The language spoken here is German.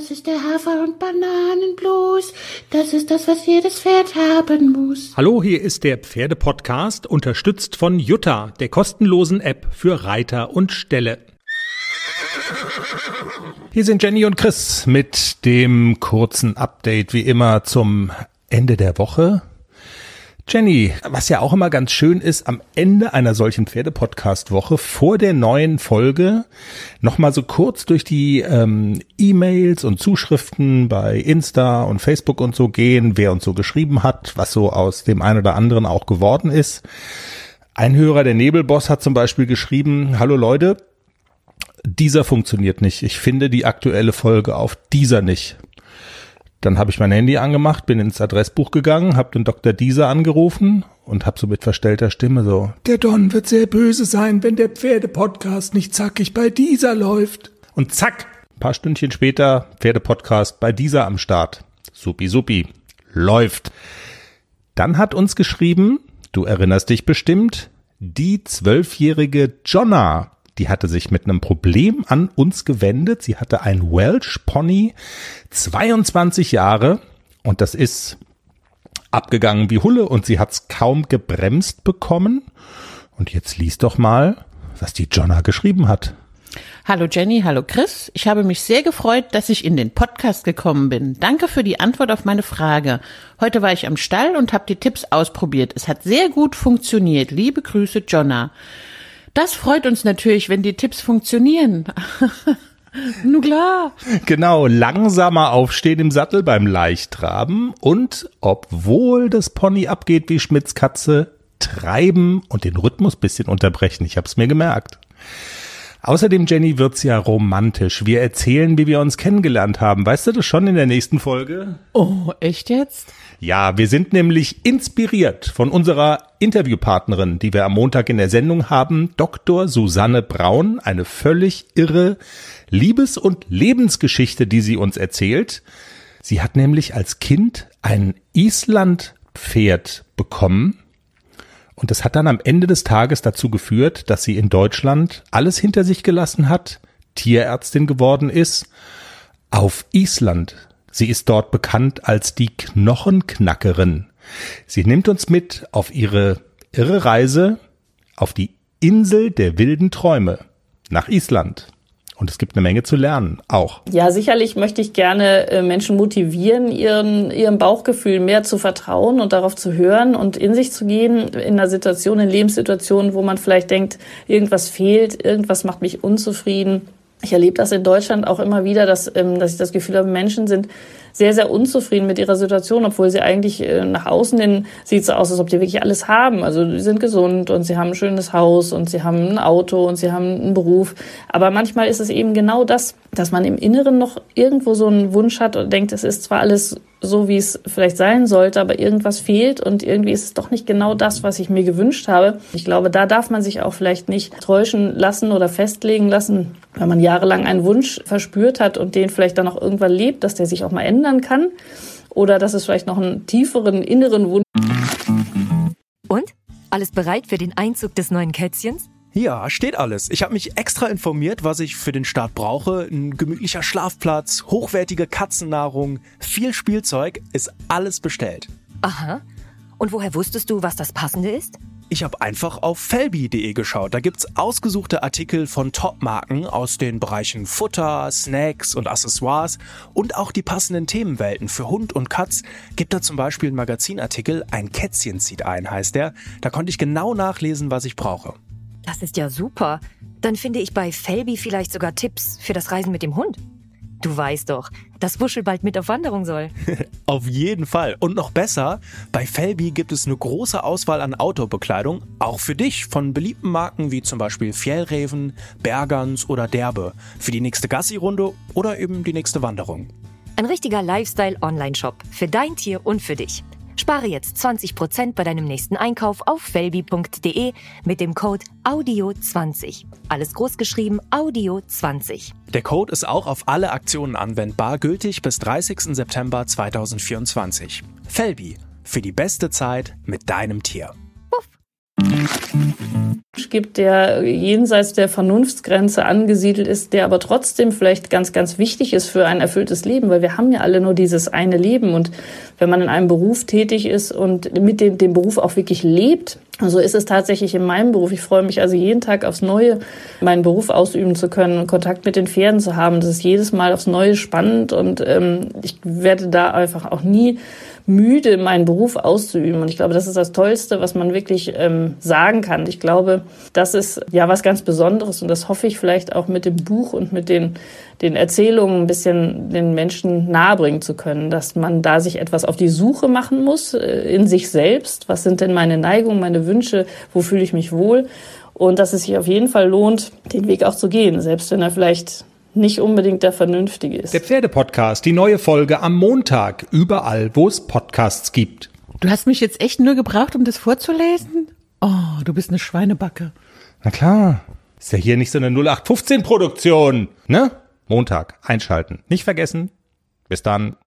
Das ist der Hafer- und Bananenblues. Das ist das, was jedes Pferd haben muss. Hallo, hier ist der Pferdepodcast, unterstützt von Jutta, der kostenlosen App für Reiter und Ställe. Hier sind Jenny und Chris mit dem kurzen Update wie immer zum Ende der Woche. Jenny, was ja auch immer ganz schön ist, am Ende einer solchen Pferdepodcast-Woche vor der neuen Folge nochmal so kurz durch die ähm, E-Mails und Zuschriften bei Insta und Facebook und so gehen, wer uns so geschrieben hat, was so aus dem einen oder anderen auch geworden ist. Ein Hörer, der Nebelboss, hat zum Beispiel geschrieben, hallo Leute, dieser funktioniert nicht. Ich finde die aktuelle Folge auf dieser nicht. Dann habe ich mein Handy angemacht, bin ins Adressbuch gegangen, habe den Dr. Dieser angerufen und habe so mit verstellter Stimme so, der Don wird sehr böse sein, wenn der Pferdepodcast nicht zackig bei dieser läuft. Und zack, paar Stündchen später Pferdepodcast bei dieser am Start. Supi, supi, läuft. Dann hat uns geschrieben, du erinnerst dich bestimmt, die zwölfjährige Jonna die hatte sich mit einem Problem an uns gewendet. Sie hatte ein Welsh Pony, 22 Jahre und das ist abgegangen wie Hulle und sie hat's kaum gebremst bekommen. Und jetzt lies doch mal, was die Jonna geschrieben hat. Hallo Jenny, hallo Chris. Ich habe mich sehr gefreut, dass ich in den Podcast gekommen bin. Danke für die Antwort auf meine Frage. Heute war ich am Stall und habe die Tipps ausprobiert. Es hat sehr gut funktioniert. Liebe Grüße, Jonna. Das freut uns natürlich, wenn die Tipps funktionieren. Nun klar. Genau, langsamer aufstehen im Sattel beim Leichttraben und obwohl das Pony abgeht wie Schmitz Katze, treiben und den Rhythmus bisschen unterbrechen. Ich hab's mir gemerkt. Außerdem, Jenny, wird's ja romantisch. Wir erzählen, wie wir uns kennengelernt haben. Weißt du das schon in der nächsten Folge? Oh, echt jetzt? Ja, wir sind nämlich inspiriert von unserer Interviewpartnerin, die wir am Montag in der Sendung haben, Dr. Susanne Braun, eine völlig irre Liebes- und Lebensgeschichte, die sie uns erzählt. Sie hat nämlich als Kind ein Islandpferd bekommen und das hat dann am Ende des Tages dazu geführt, dass sie in Deutschland alles hinter sich gelassen hat, Tierärztin geworden ist, auf Island Sie ist dort bekannt als die Knochenknackerin. Sie nimmt uns mit auf ihre irre Reise auf die Insel der wilden Träume nach Island. Und es gibt eine Menge zu lernen, auch. Ja, sicherlich möchte ich gerne äh, Menschen motivieren, ihren, ihrem Bauchgefühl mehr zu vertrauen und darauf zu hören und in sich zu gehen in einer Situation, in Lebenssituationen, wo man vielleicht denkt, irgendwas fehlt, irgendwas macht mich unzufrieden ich erlebe das in Deutschland auch immer wieder, dass, ähm, dass ich das Gefühl habe, Menschen sind sehr, sehr unzufrieden mit ihrer Situation, obwohl sie eigentlich äh, nach außen hin sieht so aus, als ob die wirklich alles haben. Also die sind gesund und sie haben ein schönes Haus und sie haben ein Auto und sie haben einen Beruf. Aber manchmal ist es eben genau das, dass man im Inneren noch irgendwo so einen Wunsch hat und denkt, es ist zwar alles so, wie es vielleicht sein sollte, aber irgendwas fehlt und irgendwie ist es doch nicht genau das, was ich mir gewünscht habe. Ich glaube, da darf man sich auch vielleicht nicht täuschen lassen oder festlegen lassen, wenn man jahrelang einen Wunsch verspürt hat und den vielleicht dann auch irgendwann lebt, dass der sich auch mal ändern kann oder dass es vielleicht noch einen tieferen inneren Wunsch. Und? Alles bereit für den Einzug des neuen Kätzchens? Ja, steht alles. Ich habe mich extra informiert, was ich für den Start brauche. Ein gemütlicher Schlafplatz, hochwertige Katzennahrung, viel Spielzeug, ist alles bestellt. Aha. Und woher wusstest du, was das Passende ist? Ich habe einfach auf felbi.de geschaut. Da gibt's ausgesuchte Artikel von Top-Marken aus den Bereichen Futter, Snacks und Accessoires und auch die passenden Themenwelten für Hund und Katz. Gibt da zum Beispiel einen Magazinartikel, ein Kätzchen zieht ein, heißt der. Da konnte ich genau nachlesen, was ich brauche. Das ist ja super. Dann finde ich bei Felby vielleicht sogar Tipps für das Reisen mit dem Hund. Du weißt doch, dass Wuschel bald mit auf Wanderung soll. auf jeden Fall. Und noch besser, bei Felby gibt es eine große Auswahl an Outdoor-Bekleidung, auch für dich, von beliebten Marken wie zum Beispiel Fjellreven, Bergans oder Derbe, für die nächste Gassi-Runde oder eben die nächste Wanderung. Ein richtiger Lifestyle-Online-Shop für dein Tier und für dich. Spare jetzt 20% bei deinem nächsten Einkauf auf felbi.de mit dem Code AUDIO20. Alles großgeschrieben AUDIO20. Der Code ist auch auf alle Aktionen anwendbar, gültig bis 30. September 2024. Felbi, für die beste Zeit mit deinem Tier. Puff. Gibt, der jenseits der Vernunftsgrenze angesiedelt ist, der aber trotzdem vielleicht ganz, ganz wichtig ist für ein erfülltes Leben, weil wir haben ja alle nur dieses eine Leben. Und wenn man in einem Beruf tätig ist und mit dem, dem Beruf auch wirklich lebt, so ist es tatsächlich in meinem Beruf. Ich freue mich also jeden Tag aufs Neue, meinen Beruf ausüben zu können, Kontakt mit den Pferden zu haben. Das ist jedes Mal aufs Neue spannend und ähm, ich werde da einfach auch nie müde, meinen Beruf auszuüben. Und ich glaube, das ist das Tollste, was man wirklich ähm, sagen kann. Ich glaube, das ist ja was ganz Besonderes und das hoffe ich vielleicht auch mit dem Buch und mit den, den Erzählungen ein bisschen den Menschen nahebringen zu können, dass man da sich etwas auf die Suche machen muss äh, in sich selbst. Was sind denn meine Neigungen, meine Wünsche? Wo fühle ich mich wohl? Und dass es sich auf jeden Fall lohnt, den Weg auch zu gehen, selbst wenn er vielleicht nicht unbedingt der vernünftige ist. Der Pferdepodcast, die neue Folge am Montag, überall, wo es Podcasts gibt. Du hast mich jetzt echt nur gebraucht, um das vorzulesen? Oh, du bist eine Schweinebacke. Na klar. Ist ja hier nicht so eine 0815 Produktion, ne? Montag einschalten. Nicht vergessen. Bis dann.